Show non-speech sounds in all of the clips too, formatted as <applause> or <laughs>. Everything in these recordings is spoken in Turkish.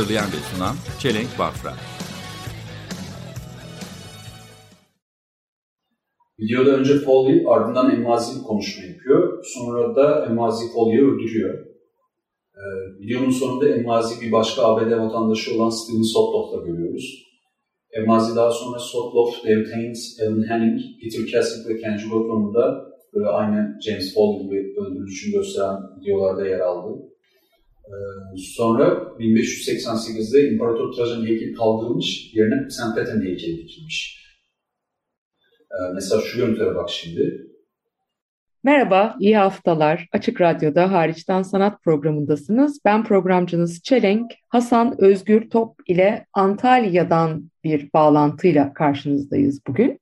Hazırlayan ve sunan Çelenk Bafra. Videoda önce Foley ardından Emmazi konuşma yapıyor. Sonra da Emmazi Foley'i öldürüyor. Ee, videonun sonunda Emmazi bir başka ABD vatandaşı olan Steven Sotloff'la görüyoruz. Emmazi daha sonra Sotloff, David Haynes, Alan Henning, Peter Kessick ve Kenji Goto'nun da böyle aynı James Foley gibi öldürülüşünü gösteren videolarda yer aldı. Ee, sonra 1588'de İmparator Trajan heykeli kaldırılmış, yerine St. Peter'in heykeli dikilmiş. Ee, mesela şu görüntülere bak şimdi. Merhaba, iyi haftalar. Açık Radyo'da Hariçten Sanat programındasınız. Ben programcınız Çelenk, Hasan Özgür Top ile Antalya'dan bir bağlantıyla karşınızdayız bugün.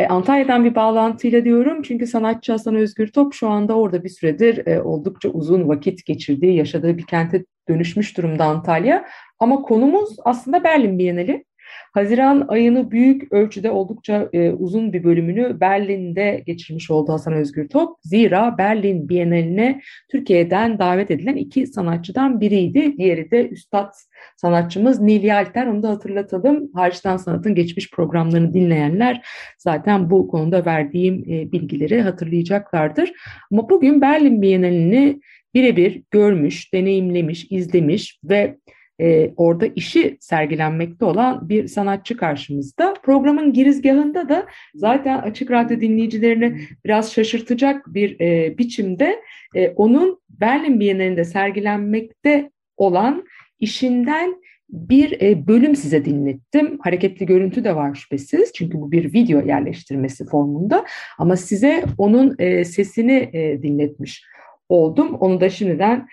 E, Antalya'dan bir bağlantıyla diyorum çünkü sanatçı Hasan Özgür Top şu anda orada bir süredir e, oldukça uzun vakit geçirdiği, yaşadığı bir kente dönüşmüş durumda Antalya. Ama konumuz aslında Berlin Bienali. Haziran ayını büyük ölçüde oldukça e, uzun bir bölümünü Berlin'de geçirmiş oldu Hasan Özgür Top. Zira Berlin Bienali'ne Türkiye'den davet edilen iki sanatçıdan biriydi. Diğeri de Üstad sanatçımız Nilya Alter. Onu da hatırlatalım. Hariçten Sanat'ın geçmiş programlarını dinleyenler zaten bu konuda verdiğim e, bilgileri hatırlayacaklardır. Ama bugün Berlin Bienalini birebir görmüş, deneyimlemiş, izlemiş ve e, orada işi sergilenmekte olan bir sanatçı karşımızda. Programın girizgahında da zaten Açık Radyo dinleyicilerini biraz şaşırtacak bir e, biçimde e, onun Berlin Bienalinde sergilenmekte olan işinden bir e, bölüm size dinlettim. Hareketli görüntü de var şüphesiz. Çünkü bu bir video yerleştirmesi formunda. Ama size onun e, sesini e, dinletmiş oldum. Onu da şimdiden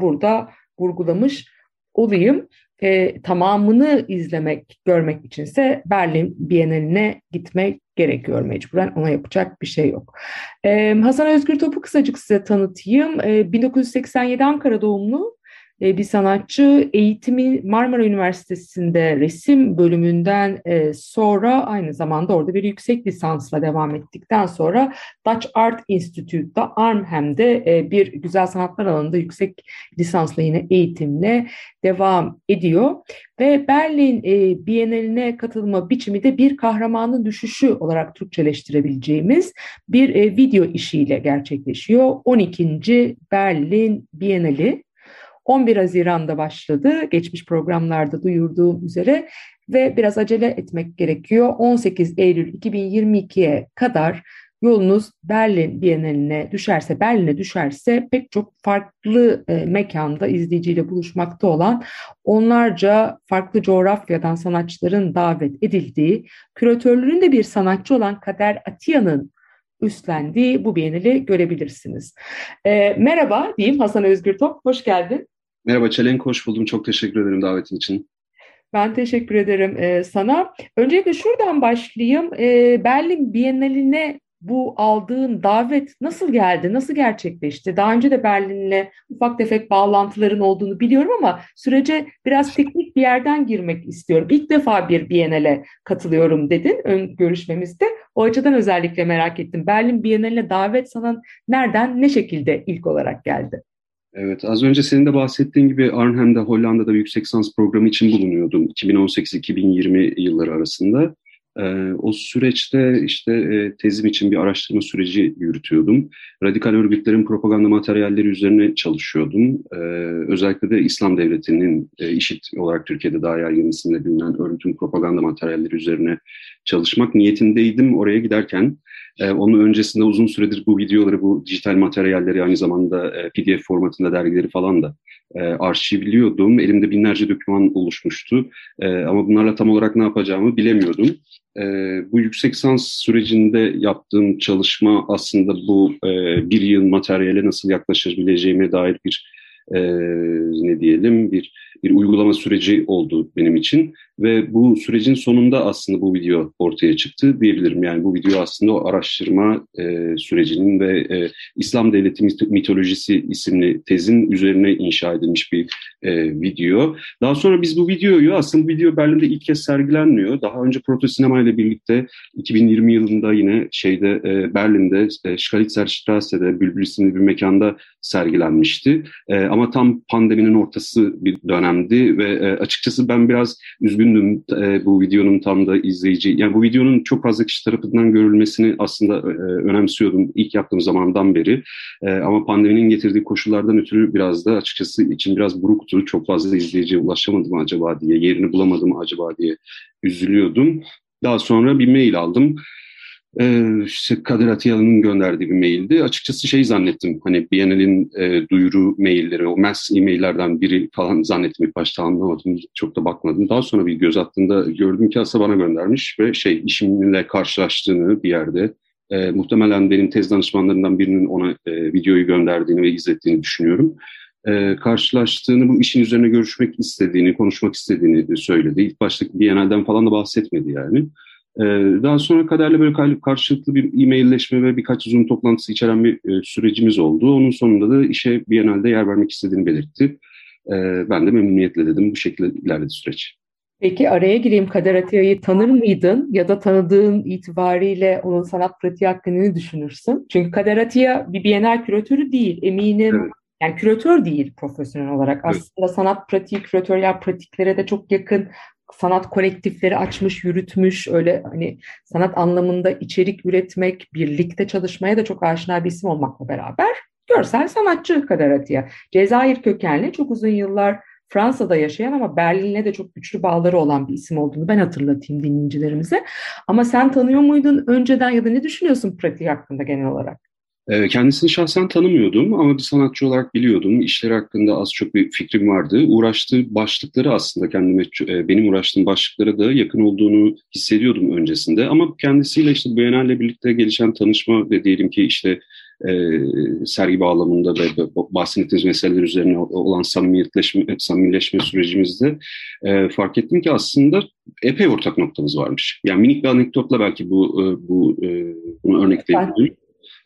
burada vurgulamış olayım. E, tamamını izlemek, görmek içinse Berlin Bienali'ne gitmek gerekiyor mecburen. Ona yapacak bir şey yok. E, Hasan Özgür Top'u kısacık size tanıtayım. E, 1987 Ankara doğumlu bir sanatçı eğitimi Marmara Üniversitesi'nde resim bölümünden sonra aynı zamanda orada bir yüksek lisansla devam ettikten sonra Dutch Art Institute'da Arnhem'de bir güzel sanatlar alanında yüksek lisansla yine eğitimle devam ediyor ve Berlin Biennaline katılma biçimi de bir kahramanın düşüşü olarak Türkçeleştirebileceğimiz bir video işiyle gerçekleşiyor. 12. Berlin Bienali 11 Haziran'da başladı. Geçmiş programlarda duyurduğum üzere ve biraz acele etmek gerekiyor. 18 Eylül 2022'ye kadar yolunuz Berlin Biennaline düşerse, Berlin'e düşerse pek çok farklı e, mekanda izleyiciyle buluşmakta olan onlarca farklı coğrafyadan sanatçıların davet edildiği, küratörlüğünün de bir sanatçı olan Kader Atiya'nın üstlendiği bu Biennale görebilirsiniz. E, merhaba diyeyim Hasan Özgür Top, hoş geldin. Merhaba Çelenk, hoş buldum. Çok teşekkür ederim davetin için. Ben teşekkür ederim e, sana. Öncelikle şuradan başlayayım. E, Berlin Biennaline bu aldığın davet nasıl geldi, nasıl gerçekleşti? Daha önce de Berlin'le ufak tefek bağlantıların olduğunu biliyorum ama sürece biraz teknik bir yerden girmek istiyorum. İlk defa bir Biennale katılıyorum dedin ön görüşmemizde. O açıdan özellikle merak ettim. Berlin Biennaline davet sana nereden, ne şekilde ilk olarak geldi? Evet, az önce senin de bahsettiğin gibi Arnhem'de Hollanda'da yüksek lisans programı için bulunuyordum 2018-2020 yılları arasında. Ee, o süreçte işte e, tezim için bir araştırma süreci yürütüyordum. Radikal örgütlerin propaganda materyalleri üzerine çalışıyordum. Ee, özellikle de İslam Devleti'nin e, IŞİD olarak Türkiye'de daha yaygın isimle bilinen örgütün propaganda materyalleri üzerine çalışmak niyetindeydim oraya giderken. E, onun öncesinde uzun süredir bu videoları, bu dijital materyalleri aynı zamanda e, PDF formatında dergileri falan da e, arşivliyordum. Elimde binlerce doküman oluşmuştu. E, ama bunlarla tam olarak ne yapacağımı bilemiyordum. E, bu yüksek lisans sürecinde yaptığım çalışma aslında bu e, bir yıl materyale nasıl yaklaşabileceğime dair bir e, ne diyelim bir bir uygulama süreci oldu benim için. Ve bu sürecin sonunda aslında bu video ortaya çıktı diyebilirim. Yani bu video aslında o araştırma e, sürecinin ve e, İslam Devleti Mitolojisi isimli tezin üzerine inşa edilmiş bir e, video. Daha sonra biz bu videoyu aslında bu video Berlin'de ilk kez sergilenmiyor. Daha önce Proto Sinema ile birlikte 2020 yılında yine şeyde e, Berlin'de e, Schalitzer Strasse'de Bülbül isimli bir mekanda sergilenmişti. E, ama tam pandeminin ortası bir dönemdi ve e, açıkçası ben biraz üzgündüm e, bu videonun tam da izleyici. Yani bu videonun çok fazla kişi tarafından görülmesini aslında e, önemsiyordum ilk yaptığım zamandan beri. E, ama pandeminin getirdiği koşullardan ötürü biraz da açıkçası için biraz buruktu. Çok fazla izleyiciye ulaşamadım acaba diye, yerini bulamadım acaba diye üzülüyordum. Daha sonra bir mail aldım e, işte Kadir Atiyalı'nın gönderdiği bir maildi. Açıkçası şey zannettim hani Biennale'in e, duyuru mailleri, o mass e-maillerden biri falan zannettim ilk başta anlamadım. Çok da bakmadım. Daha sonra bir göz attığımda gördüm ki aslında bana göndermiş ve şey işimle karşılaştığını bir yerde e, muhtemelen benim tez danışmanlarından birinin ona e, videoyu gönderdiğini ve izlettiğini düşünüyorum. E, karşılaştığını, bu işin üzerine görüşmek istediğini, konuşmak istediğini söyledi. İlk başta Biennale'den falan da bahsetmedi yani. Ee, daha sonra kaderle böyle karşılıklı bir e-mailleşme ve birkaç Zoom toplantısı içeren bir e, sürecimiz oldu. Onun sonunda da işe Biennale'de yer vermek istediğini belirtti. Ee, ben de memnuniyetle dedim. Bu şekilde ilerledi süreç. Peki araya gireyim Kader Atiya'yı tanır mıydın ya da tanıdığın itibariyle onun sanat pratiği hakkında ne düşünürsün? Çünkü Kader Atiya bir Biennale küratörü değil eminim. Evet. Yani küratör değil profesyonel olarak. Evet. Aslında sanat pratiği, küratöryel pratiklere de çok yakın sanat kolektifleri açmış, yürütmüş, öyle hani sanat anlamında içerik üretmek, birlikte çalışmaya da çok aşina bir isim olmakla beraber görsel sanatçı Kader Atiye. Cezayir kökenli, çok uzun yıllar Fransa'da yaşayan ama Berlin'le de çok güçlü bağları olan bir isim olduğunu ben hatırlatayım dinleyicilerimize. Ama sen tanıyor muydun önceden ya da ne düşünüyorsun pratik hakkında genel olarak? Ee, kendisini şahsen tanımıyordum ama bir sanatçı olarak biliyordum. İşleri hakkında az çok bir fikrim vardı. Uğraştığı başlıkları aslında kendime, e, benim uğraştığım başlıklara da yakın olduğunu hissediyordum öncesinde. Ama kendisiyle işte Biennale birlikte gelişen tanışma ve diyelim ki işte e, sergi bağlamında ve bahsettiğimiz meseleler üzerine olan samimiyetleşme, samimileşme sürecimizde e, fark ettim ki aslında epey ortak noktamız varmış. Yani minik bir anekdotla belki bu e, bu e, bunu örnekleyebilirim.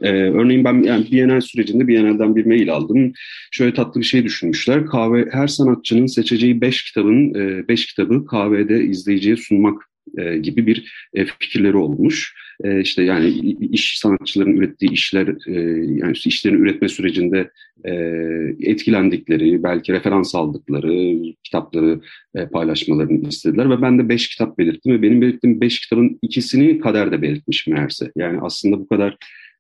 Ee, örneğin ben yani Bienal sürecinde Bienal'den bir mail aldım. Şöyle tatlı bir şey düşünmüşler. Kahve her sanatçının seçeceği beş kitabın e, beş kitabı kahvede izleyiciye sunmak e, gibi bir e, fikirleri olmuş. E, işte yani iş sanatçıların ürettiği işler, e, yani işte işlerini üretme sürecinde e, etkilendikleri, belki referans aldıkları kitapları e, paylaşmalarını istediler ve ben de beş kitap belirttim ve benim belirttiğim beş kitabın ikisini kaderde belirtmiş meğerse. Yani aslında bu kadar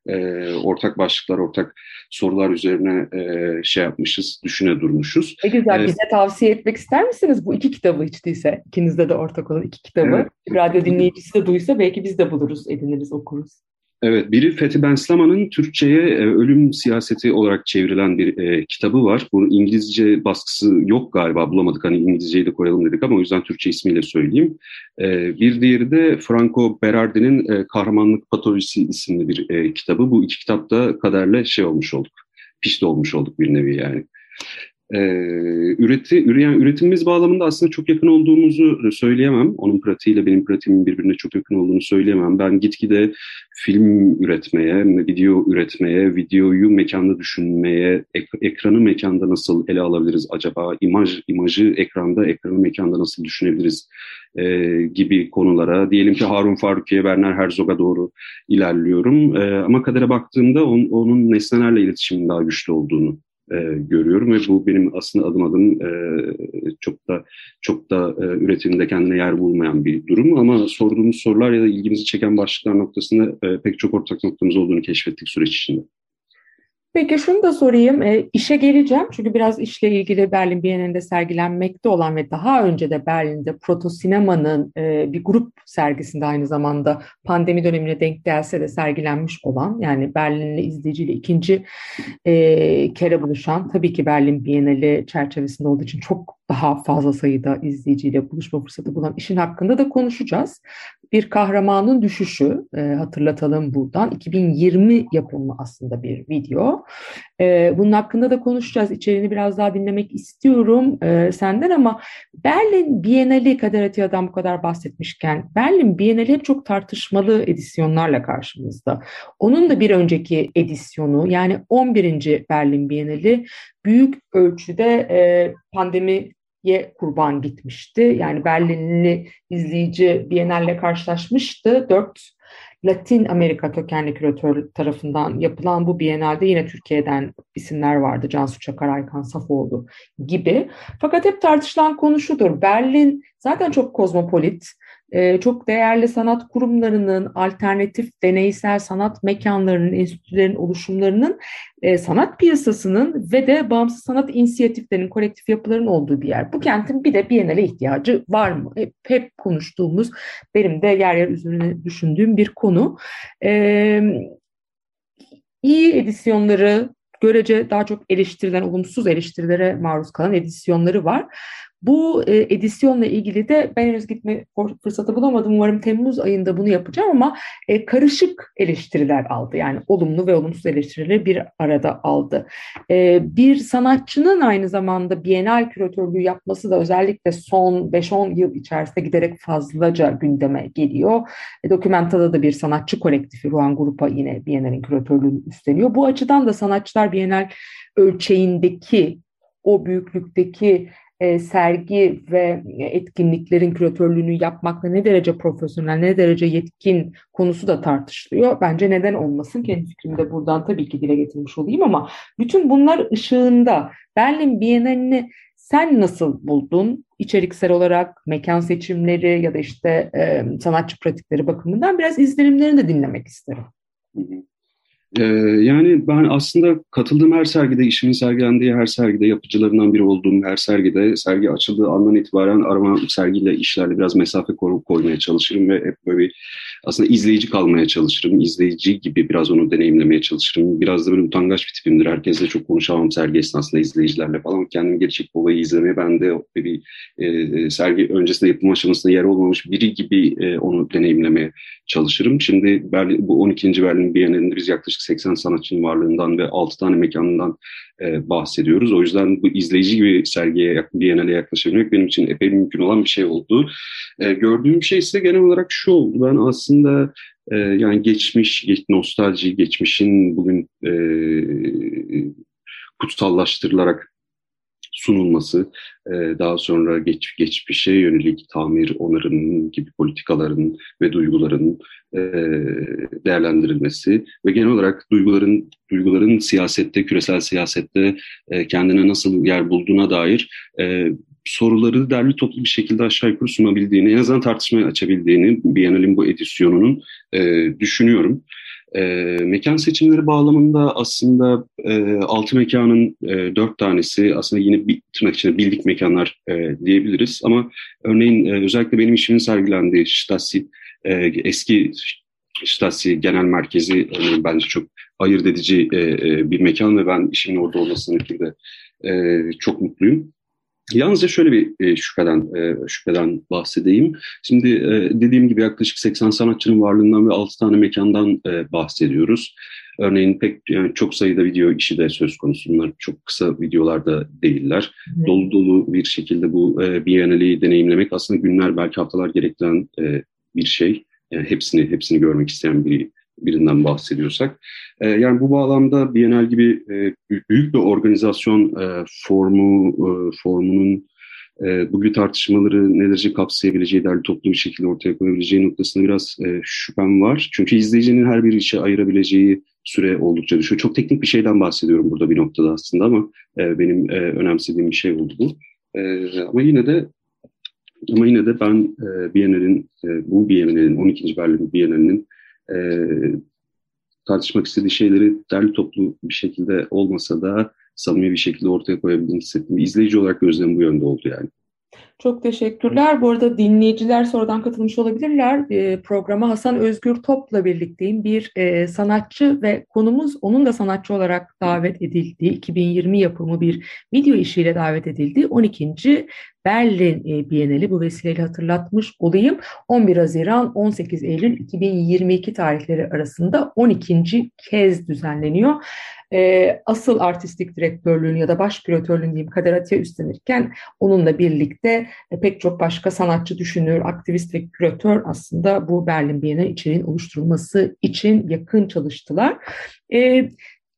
e, ortak başlıklar, ortak sorular üzerine e, şey yapmışız, düşüne durmuşuz. Ne güzel. Ee, Bize tavsiye etmek ister misiniz bu iki kitabı hiç değilse? İkinizde de ortak olan iki kitabı. Evet. Radyo dinleyicisi de duysa belki biz de buluruz, ediniriz, okuruz. Evet, biri Fethi Benslaman'ın Türkçe'ye e, ölüm siyaseti olarak çevrilen bir e, kitabı var. Bunun İngilizce baskısı yok galiba, bulamadık. Hani İngilizceyi de koyalım dedik ama o yüzden Türkçe ismiyle söyleyeyim. E, bir diğeri de Franco Berardi'nin e, Kahramanlık Patolojisi isimli bir e, kitabı. Bu iki kitapta kaderle şey olmuş olduk, pişti olmuş olduk bir nevi yani e, üreti, üreyen, üretimimiz bağlamında aslında çok yakın olduğumuzu söyleyemem. Onun pratiğiyle benim pratiğimin birbirine çok yakın olduğunu söyleyemem. Ben gitgide film üretmeye, video üretmeye, videoyu mekanda düşünmeye, ek, ekranı mekanda nasıl ele alabiliriz acaba, imaj, imajı ekranda, ekranı mekanda nasıl düşünebiliriz e, gibi konulara, diyelim ki Harun Faruki'ye, Werner Herzog'a doğru ilerliyorum. E, ama kadere baktığımda on, onun nesnelerle iletişimin daha güçlü olduğunu e, görüyorum ve bu benim aslında adım adım e, çok da çok da e, üretimde kendine yer bulmayan bir durum ama sorduğumuz sorular ya da ilgimizi çeken başlıklar noktasında e, pek çok ortak noktamız olduğunu keşfettik süreç içinde. Peki şunu da sorayım. E, işe geleceğim çünkü biraz işle ilgili Berlin Bienalinde sergilenmekte olan ve daha önce de Berlin'de Proto Sinema'nın e, bir grup sergisinde aynı zamanda pandemi dönemine denk gelse de sergilenmiş olan yani Berlinli izleyiciyle ikinci e, kere buluşan tabii ki Berlin Bienali çerçevesinde olduğu için çok daha fazla sayıda izleyiciyle buluşma fırsatı bulan işin hakkında da konuşacağız. Bir kahramanın düşüşü e, hatırlatalım buradan. 2020 yapımı aslında bir video. E, bunun hakkında da konuşacağız. İçeriğini biraz daha dinlemek istiyorum e, senden ama Berlin Bienali Kader Atiya'dan bu kadar bahsetmişken Berlin Bienali hep çok tartışmalı edisyonlarla karşımızda. Onun da bir önceki edisyonu yani 11. Berlin Bienali büyük ölçüde e, pandemiye kurban gitmişti. Yani Berlinli izleyici Bienal'le karşılaşmıştı. Dört Latin Amerika kökenli küratör tarafından yapılan bu Biennale'de yine Türkiye'den isimler vardı. Cansu Çakar, Aykan Safoğlu gibi. Fakat hep tartışılan konu şudur. Berlin zaten çok kozmopolit çok değerli sanat kurumlarının, alternatif deneysel sanat mekanlarının, enstitülerin oluşumlarının, e, sanat piyasasının ve de bağımsız sanat inisiyatiflerinin, kolektif yapıların olduğu bir yer. Bu kentin bir de Biennale ihtiyacı var mı? Hep, hep konuştuğumuz, benim de yer yer üzerine düşündüğüm bir konu. E, iyi edisyonları, görece daha çok eleştirilen, olumsuz eleştirilere maruz kalan edisyonları var. Bu e, edisyonla ilgili de ben henüz gitme fırsatı bulamadım. Umarım Temmuz ayında bunu yapacağım ama e, karışık eleştiriler aldı. Yani olumlu ve olumsuz eleştirileri bir arada aldı. E, bir sanatçının aynı zamanda Bienal küratörlüğü yapması da özellikle son 5-10 yıl içerisinde giderek fazlaca gündeme geliyor. E, Dokumentada da bir sanatçı kolektifi Ruan Grupa yine Bienal'in küratörlüğünü üstleniyor. Bu açıdan da sanatçılar Bienal ölçeğindeki o büyüklükteki e, sergi ve etkinliklerin küratörlüğünü yapmakla ne derece profesyonel, ne derece yetkin konusu da tartışılıyor. Bence neden olmasın? Kendi fikrimi de buradan tabii ki dile getirmiş olayım ama bütün bunlar ışığında Berlin Bienalini sen nasıl buldun? İçeriksel olarak mekan seçimleri ya da işte e, sanatçı pratikleri bakımından biraz izlenimlerini de dinlemek isterim. Hı hı. Ee, yani ben aslında katıldığım her sergide, işimin sergilendiği her sergide, yapıcılarından biri olduğum her sergide, sergi açıldığı andan itibaren arama sergiyle, işlerle biraz mesafe koymaya çalışırım ve hep böyle bir aslında izleyici kalmaya çalışırım. İzleyici gibi biraz onu deneyimlemeye çalışırım. Biraz da böyle utangaç bir tipimdir. Herkesle çok konuşamam sergi esnasında izleyicilerle falan. Kendimi gerçek olayı izlemeye ben de bir e, sergi öncesinde yapım aşamasında yer olmamış biri gibi e, onu deneyimlemeye çalışırım. Şimdi Berlin, bu 12. Berlin Bienalinde biz yaklaşık 80 sanatçının varlığından ve 6 tane mekanından e, bahsediyoruz. O yüzden bu izleyici gibi sergiye, Biennale yaklaşabilmek benim için epey mümkün olan bir şey oldu. E, gördüğüm şey ise genel olarak şu oldu. Ben aslında e, yani geçmiş, geç, nostalji, geçmişin bugün e, kutsallaştırılarak sunulması, e, daha sonra geç, geçmişe yönelik tamir, onarım gibi politikaların ve duyguların e, değerlendirilmesi ve genel olarak duyguların duyguların siyasette, küresel siyasette e, kendine nasıl yer bulduğuna dair soruları derli toplu bir şekilde aşağı yukarı sunabildiğini, en azından tartışmaya açabildiğini Biennale'in bu edisyonunun düşünüyorum. E, mekan seçimleri bağlamında aslında e, altı mekanın e, dört tanesi aslında yine bir tırnak içinde bildik mekanlar e, diyebiliriz. Ama örneğin e, özellikle benim işimin sergilendiği Stasi, e, eski Stasi Genel Merkezi örneğin bence çok ayırt edici e, e, bir mekan ve ben işimin orada olmasının ötürü e, çok mutluyum. Yalnızca şöyle bir e, şüpheden e, şüpheden bahsedeyim. Şimdi e, dediğim gibi yaklaşık 80 sanatçının varlığından ve 6 tane mekandan e, bahsediyoruz. Örneğin pek yani çok sayıda video işi de söz konusu. Bunlar çok kısa videolar da değiller. Evet. Dolu dolu bir şekilde bu e, Biennale'yi deneyimlemek aslında günler belki haftalar gerektiren e, bir şey. Yani hepsini hepsini görmek isteyen biri birinden bahsediyorsak. E, yani bu bağlamda Bienal gibi e, büyük bir organizasyon e, formu e, formunun e, bu gibi tartışmaları ne derece kapsayabileceği, derli toplu bir şekilde ortaya koyabileceği noktasında biraz e, şüphem var. Çünkü izleyicinin her bir işe ayırabileceği süre oldukça düşüyor. Çok teknik bir şeyden bahsediyorum burada bir noktada aslında ama e, benim e, önemsediğim bir şey oldu bu. E, ama yine de ama yine de ben e, Biennale'in, e, bu Biennale'nin, 12. Berlin Biennale'nin e, tartışmak istediği şeyleri derli toplu bir şekilde olmasa da samimi bir şekilde ortaya koyabildiğini hissettim. İzleyici olarak gözlemim bu yönde oldu yani. Çok teşekkürler. Bu arada dinleyiciler sonradan katılmış olabilirler. E, programa Hasan Özgür Top'la birlikteyim. Bir e, sanatçı ve konumuz onun da sanatçı olarak davet edildiği, 2020 yapımı bir video işiyle davet edildiği 12. Berlin e, Bienali bu vesileyle hatırlatmış olayım. 11 Haziran 18 Eylül 2022 tarihleri arasında 12. kez düzenleniyor. E, asıl artistik direktörlüğünü ya da baş küratörlüğünü diyeyim Kader Atiye üstlenirken onunla birlikte e, pek çok başka sanatçı, düşünür, aktivist ve küratör aslında bu Berlin Bienali içeriğin oluşturulması için yakın çalıştılar. E,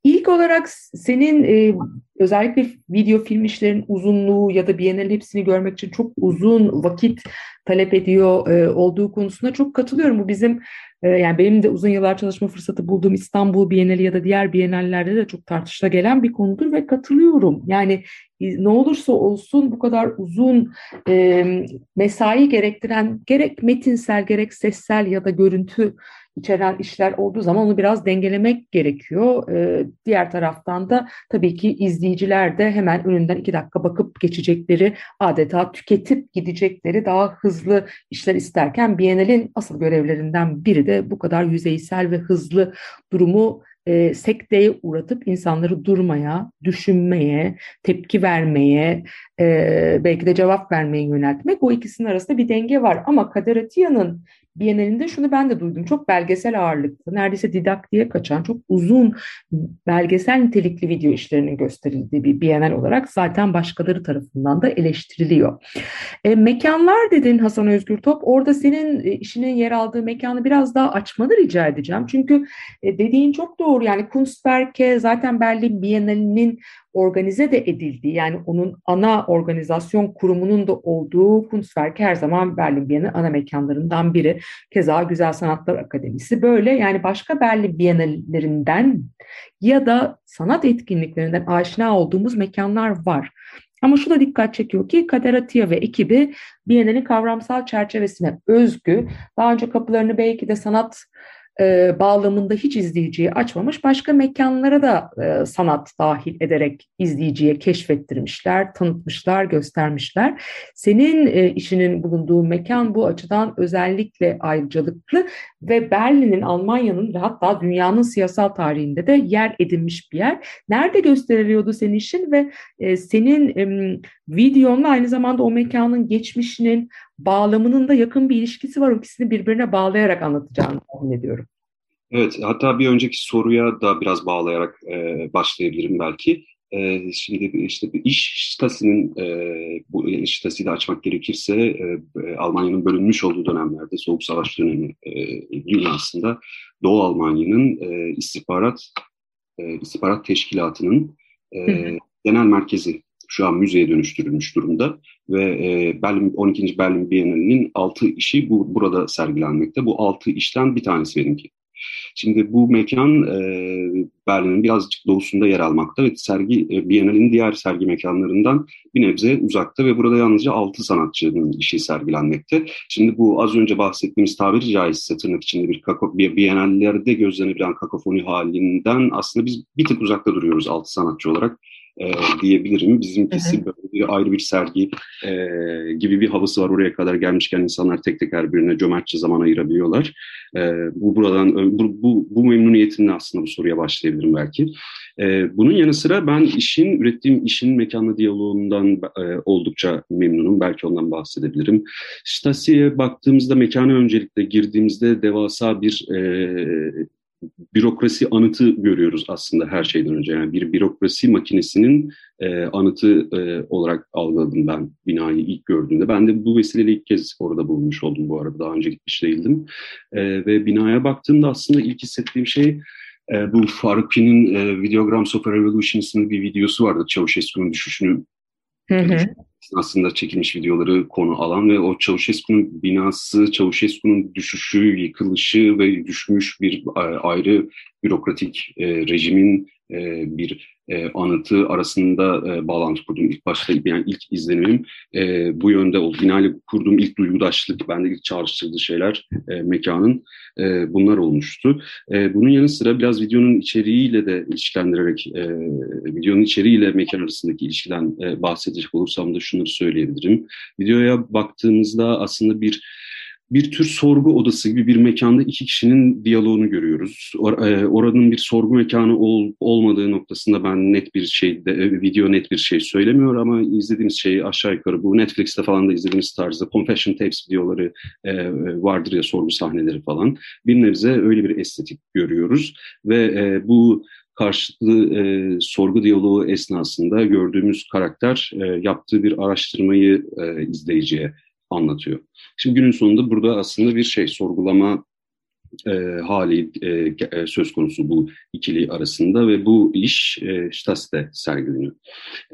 İlk olarak senin e, özellikle video film işlerin uzunluğu ya da Biennale'in hepsini görmek için çok uzun vakit talep ediyor e, olduğu konusunda çok katılıyorum. Bu bizim e, yani benim de uzun yıllar çalışma fırsatı bulduğum İstanbul Bienali ya da diğer Biennallerde de çok tartışıla gelen bir konudur ve katılıyorum. Yani e, ne olursa olsun bu kadar uzun e, mesai gerektiren gerek metinsel gerek sessel ya da görüntü içeren işler olduğu zaman onu biraz dengelemek gerekiyor. Ee, diğer taraftan da tabii ki izleyiciler de hemen önünden iki dakika bakıp geçecekleri, adeta tüketip gidecekleri daha hızlı işler isterken Biennale'in asıl görevlerinden biri de bu kadar yüzeysel ve hızlı durumu e, sekteye uğratıp insanları durmaya, düşünmeye, tepki vermeye, e, belki de cevap vermeye yöneltmek. O ikisinin arasında bir denge var. Ama Kader Atiya'nın Bienalinde şunu ben de duydum. Çok belgesel ağırlıklı, neredeyse didaktiğe kaçan, çok uzun belgesel nitelikli video işlerinin gösterildiği bir Bienal olarak zaten başkaları tarafından da eleştiriliyor. E, mekanlar dedin Hasan Özgür Top. Orada senin e, işinin yer aldığı mekanı biraz daha açmanı rica edeceğim. Çünkü e, dediğin çok doğru. Yani Kunstwerke zaten Berlin Bienalinin organize de edildiği yani onun ana organizasyon kurumunun da olduğu Kunstwerk her zaman Berlin Bienali ana mekanlarından biri. Keza Güzel Sanatlar Akademisi böyle yani başka Berlin Bienallerinden ya da sanat etkinliklerinden aşina olduğumuz mekanlar var. Ama şu da dikkat çekiyor ki Kader Atiye ve ekibi Bienal'in kavramsal çerçevesine özgü, daha önce kapılarını belki de sanat e, bağlamında hiç izleyiciyi açmamış başka mekanlara da e, sanat dahil ederek izleyiciye keşfettirmişler, tanıtmışlar, göstermişler. Senin e, işinin bulunduğu mekan bu açıdan özellikle ayrıcalıklı ve Berlin'in, Almanya'nın ve hatta dünyanın siyasal tarihinde de yer edinmiş bir yer. Nerede gösteriliyordu senin işin ve e, senin e, videonla aynı zamanda o mekanın geçmişinin, bağlamının da yakın bir ilişkisi var. O ikisini birbirine bağlayarak anlatacağını tahmin ediyorum. Evet, hatta bir önceki soruya da biraz bağlayarak e, başlayabilirim belki. E, şimdi işte iş stasının, e, bu iş stasıyı da açmak gerekirse e, Almanya'nın bölünmüş olduğu dönemlerde, Soğuk Savaş dönemi e, dünyasında Doğu Almanya'nın e, istihbarat e, istihbarat teşkilatının e, genel merkezi şu an müzeye dönüştürülmüş durumda ve e, Berlin 12. Berlin Bienalinin 6 işi bu burada sergilenmekte. Bu 6 işten bir tanesi benimki. Şimdi bu mekan e, Berlin'in birazcık doğusunda yer almakta ve sergi e, Biennale'nin diğer sergi mekanlarından bir nebze uzakta ve burada yalnızca 6 sanatçının işi sergilenmekte. Şimdi bu az önce bahsettiğimiz tabiri caizse tırnak içinde bir, kako, Biennale'lerde gözlenebilen kakofoni halinden aslında biz bir tık uzakta duruyoruz 6 sanatçı olarak e, diyebilirim. Bizimkisi hı hı. böyle bir ayrı bir sergi e, gibi bir havası var. Oraya kadar gelmişken insanlar tek tek her birine cömertçe zaman ayırabiliyorlar. E, bu buradan bu, bu, bu memnuniyetimle aslında bu soruya başlayabilirim belki. E, bunun yanı sıra ben işin, ürettiğim işin mekanla diyaloğundan e, oldukça memnunum. Belki ondan bahsedebilirim. Stasi'ye baktığımızda mekana öncelikle girdiğimizde devasa bir e, bürokrasi anıtı görüyoruz aslında her şeyden önce. Yani bir bürokrasi makinesinin e, anıtı e, olarak algıladım ben binayı ilk gördüğümde. Ben de bu vesileyle ilk kez orada bulunmuş oldum bu arada. Daha önce gitmiş değildim. E, ve binaya baktığımda aslında ilk hissettiğim şey e, bu Faruk'in e, Videograms of a Revolution isimli bir videosu vardı. Çavuşescu'nun düşüşünü Hı hı. aslında çekilmiş videoları konu alan ve o Çavuşescu'nun binası, Çavuşescu'nun düşüşü, yıkılışı ve düşmüş bir ayrı bürokratik e, rejimin e, bir e, anıtı arasında e, bağlantı kurdum. İlk başta yani ilk izlenimim e, bu yönde oldu. Binali kurduğum ilk duygudaşlık, bende ilk çağrıştırdığı şeyler mekanın bunlar olmuştu. Bunun yanı sıra biraz videonun içeriğiyle de ilişkilendirerek, videonun içeriğiyle mekan arasındaki ilişkiden e, bahsedecek olursam da şunları söyleyebilirim. Videoya baktığımızda aslında bir bir tür sorgu odası gibi bir mekanda iki kişinin diyaloğunu görüyoruz. Or, e, oranın bir sorgu mekanı ol, olmadığı noktasında ben net bir şey, de, e, video net bir şey söylemiyor ama izlediğimiz şey aşağı yukarı bu Netflix'te falan da izlediğimiz tarzda confession tapes videoları e, vardır ya sorgu sahneleri falan. Bir nebze öyle bir estetik görüyoruz ve e, bu karşılıklı e, sorgu diyaloğu esnasında gördüğümüz karakter e, yaptığı bir araştırmayı e, izleyiciye anlatıyor. Şimdi günün sonunda burada aslında bir şey sorgulama e, hali e, e, söz konusu bu ikili arasında ve bu iş e, Stas'te sergileniyor.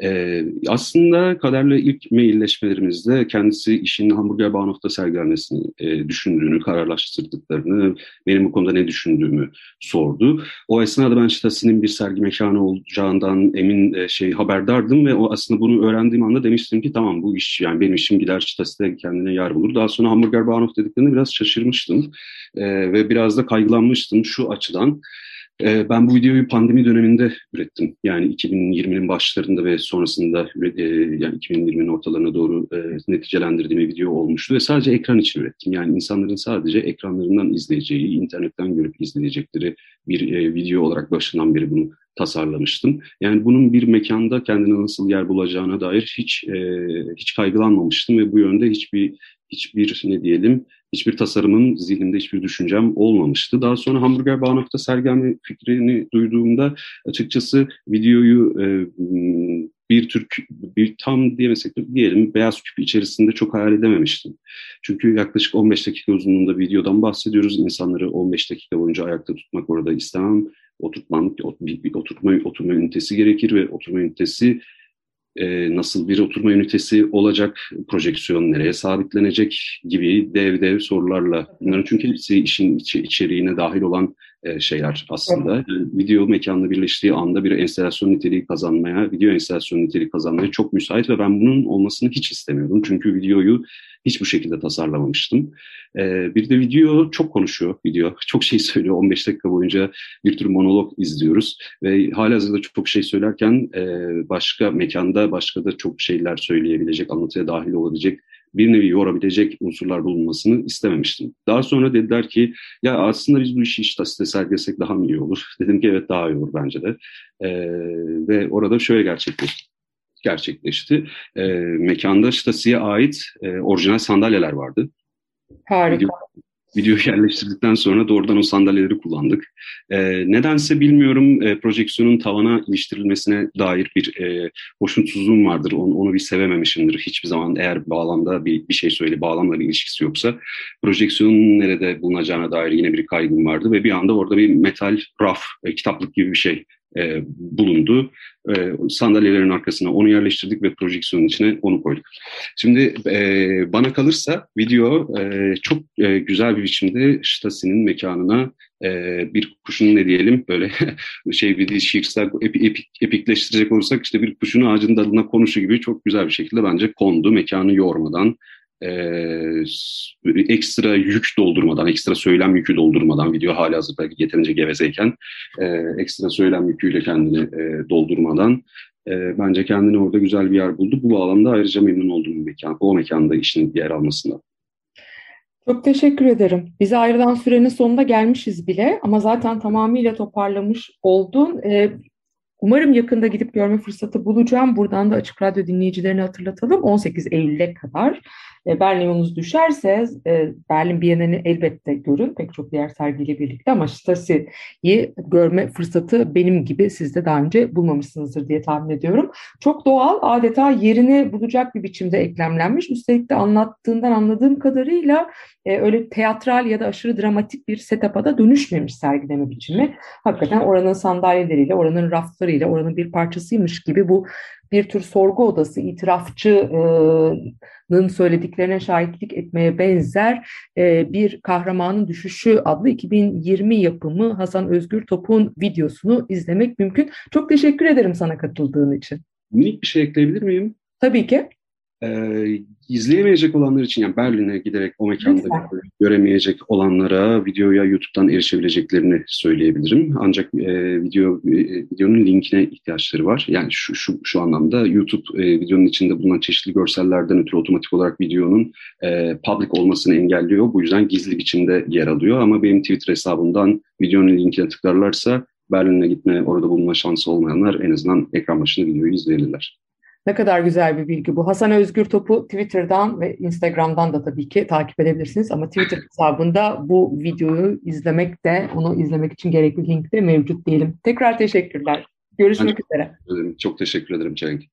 E, aslında Kader'le ilk mailleşmelerimizde kendisi işin Hamburger Bahnhof'ta sergilenmesini e, düşündüğünü, kararlaştırdıklarını, benim bu konuda ne düşündüğümü sordu. O esnada ben Stas'in bir sergi mekanı olacağından emin e, şey haberdardım ve o aslında bunu öğrendiğim anda demiştim ki tamam bu iş yani benim işim gider Stas'te kendine yer bulur. Daha sonra Hamburger Bahnhof dediklerinde biraz şaşırmıştım e, ve biraz da kaygılanmıştım şu açıdan. E, ben bu videoyu pandemi döneminde ürettim. Yani 2020'nin başlarında ve sonrasında e, yani 2020'nin ortalarına doğru e, neticelendirdiğim bir video olmuştu ve sadece ekran için ürettim. Yani insanların sadece ekranlarından izleyeceği, internetten görüp izleyecekleri bir e, video olarak başından beri bunu tasarlamıştım. Yani bunun bir mekanda kendine nasıl yer bulacağına dair hiç hiç kaygılanmamıştım ve bu yönde hiçbir hiçbir ne diyelim hiçbir tasarımın zihnimde hiçbir düşüncem olmamıştı. Daha sonra Hamburger Bahnhof'ta sergileme fikrini duyduğumda açıkçası videoyu e, bir Türk, bir tam diyemesek de diyelim beyaz küp içerisinde çok hayal edememiştim. Çünkü yaklaşık 15 dakika uzunluğunda videodan bahsediyoruz. İnsanları 15 dakika boyunca ayakta tutmak orada istemem. Oturtman, oturma, oturma ünitesi gerekir ve oturma ünitesi e, nasıl bir oturma ünitesi olacak, projeksiyon nereye sabitlenecek gibi dev dev sorularla. Bunların çünkü hepsi işin içi, içeriğine dahil olan e, şeyler aslında. Yani video mekanla birleştiği anda bir enstalasyon niteliği kazanmaya, video enstalasyon niteliği kazanmaya çok müsait ve ben bunun olmasını hiç istemiyordum. Çünkü videoyu hiç bu şekilde tasarlamamıştım. Ee, bir de video çok konuşuyor video. <laughs> Çok şey söylüyor. 15 dakika boyunca bir tür monolog izliyoruz. Ve halihazırda çok şey söylerken e, başka mekanda başka da çok şeyler söyleyebilecek, anlatıya dahil olabilecek bir nevi yorabilecek unsurlar bulunmasını istememiştim. Daha sonra dediler ki ya aslında biz bu işi işte sergilesek daha mı iyi olur? <laughs> Dedim ki evet daha iyi olur bence de. Ee, ve orada şöyle gerçekleşti gerçekleşti. E, mekanda Stasi'ye ait e, orijinal sandalyeler vardı. Harika. Video, videoyu yerleştirdikten sonra doğrudan o sandalyeleri kullandık. E, nedense bilmiyorum e, projeksiyonun tavana iliştirilmesine dair bir e, hoşnutsuzluğum vardır. Onu, onu bir sevememişimdir. Hiçbir zaman eğer bağlamda bir, bir şey söyle, bağlamla bir ilişkisi yoksa projeksiyonun nerede bulunacağına dair yine bir kaygım vardı ve bir anda orada bir metal raf, e, kitaplık gibi bir şey e, bulundu. E, sandalyelerin arkasına onu yerleştirdik ve projeksiyonun içine onu koyduk. Şimdi e, bana kalırsa video e, çok e, güzel bir biçimde Stasi'nin mekanına e, bir kuşun ne diyelim böyle <laughs> şey bir şiirsel epi, epik, epikleştirecek olursak işte bir kuşun ağacın dalına konuşu gibi çok güzel bir şekilde bence kondu mekanı yormadan e, ekstra yük doldurmadan, ekstra söylem yükü doldurmadan, video hali hazırda yeterince gevezeyken e, ekstra söylem yüküyle kendini e, doldurmadan e, bence kendini orada güzel bir yer buldu. Bu bağlamda ayrıca memnun oldum mekan, o mekanda işin yer almasından. Çok teşekkür ederim. Bize ayrılan sürenin sonunda gelmişiz bile ama zaten tamamıyla toparlamış oldun. Ee, Umarım yakında gidip görme fırsatı bulacağım. Buradan da Açık Radyo dinleyicilerini hatırlatalım. 18 Eylül'e kadar e, Berlin yolunuz düşerse e, Berlin Bienalini elbette görün. Pek çok diğer sergiyle birlikte ama Stasi'yi görme fırsatı benim gibi siz de daha önce bulmamışsınızdır diye tahmin ediyorum. Çok doğal, adeta yerini bulacak bir biçimde eklemlenmiş. Üstelik de anlattığından anladığım kadarıyla e, öyle teatral ya da aşırı dramatik bir setup'a da dönüşmemiş sergileme biçimi. Hakikaten oranın sandalyeleriyle, oranın raflarıyla, oranın bir parçasıymış gibi bu bir tür sorgu odası itirafçının söylediklerine şahitlik etmeye benzer bir kahramanın düşüşü adlı 2020 yapımı Hasan Özgür Top'un videosunu izlemek mümkün. Çok teşekkür ederim sana katıldığın için. Minik bir şey ekleyebilir miyim? Tabii ki. Ee, izleyemeyecek olanlar için yani Berlin'e giderek o mekanda göremeyecek olanlara videoya YouTube'dan erişebileceklerini söyleyebilirim. Ancak e, video e, videonun linkine ihtiyaçları var. Yani şu şu şu anlamda YouTube e, videonun içinde bulunan çeşitli görsellerden ötürü otomatik olarak videonun e, public olmasını engelliyor. Bu yüzden gizli biçimde yer alıyor ama benim Twitter hesabımdan videonun linkine tıklarlarsa Berlin'e gitme, orada bulunma şansı olmayanlar en azından ekran başında videoyu izleyebilirler. Ne kadar güzel bir bilgi bu. Hasan Özgür Top'u Twitter'dan ve Instagram'dan da tabii ki takip edebilirsiniz. Ama Twitter hesabında bu videoyu izlemek de, onu izlemek için gerekli link de mevcut diyelim. Tekrar teşekkürler. Görüşmek üzere. Çok teşekkür ederim Cenk.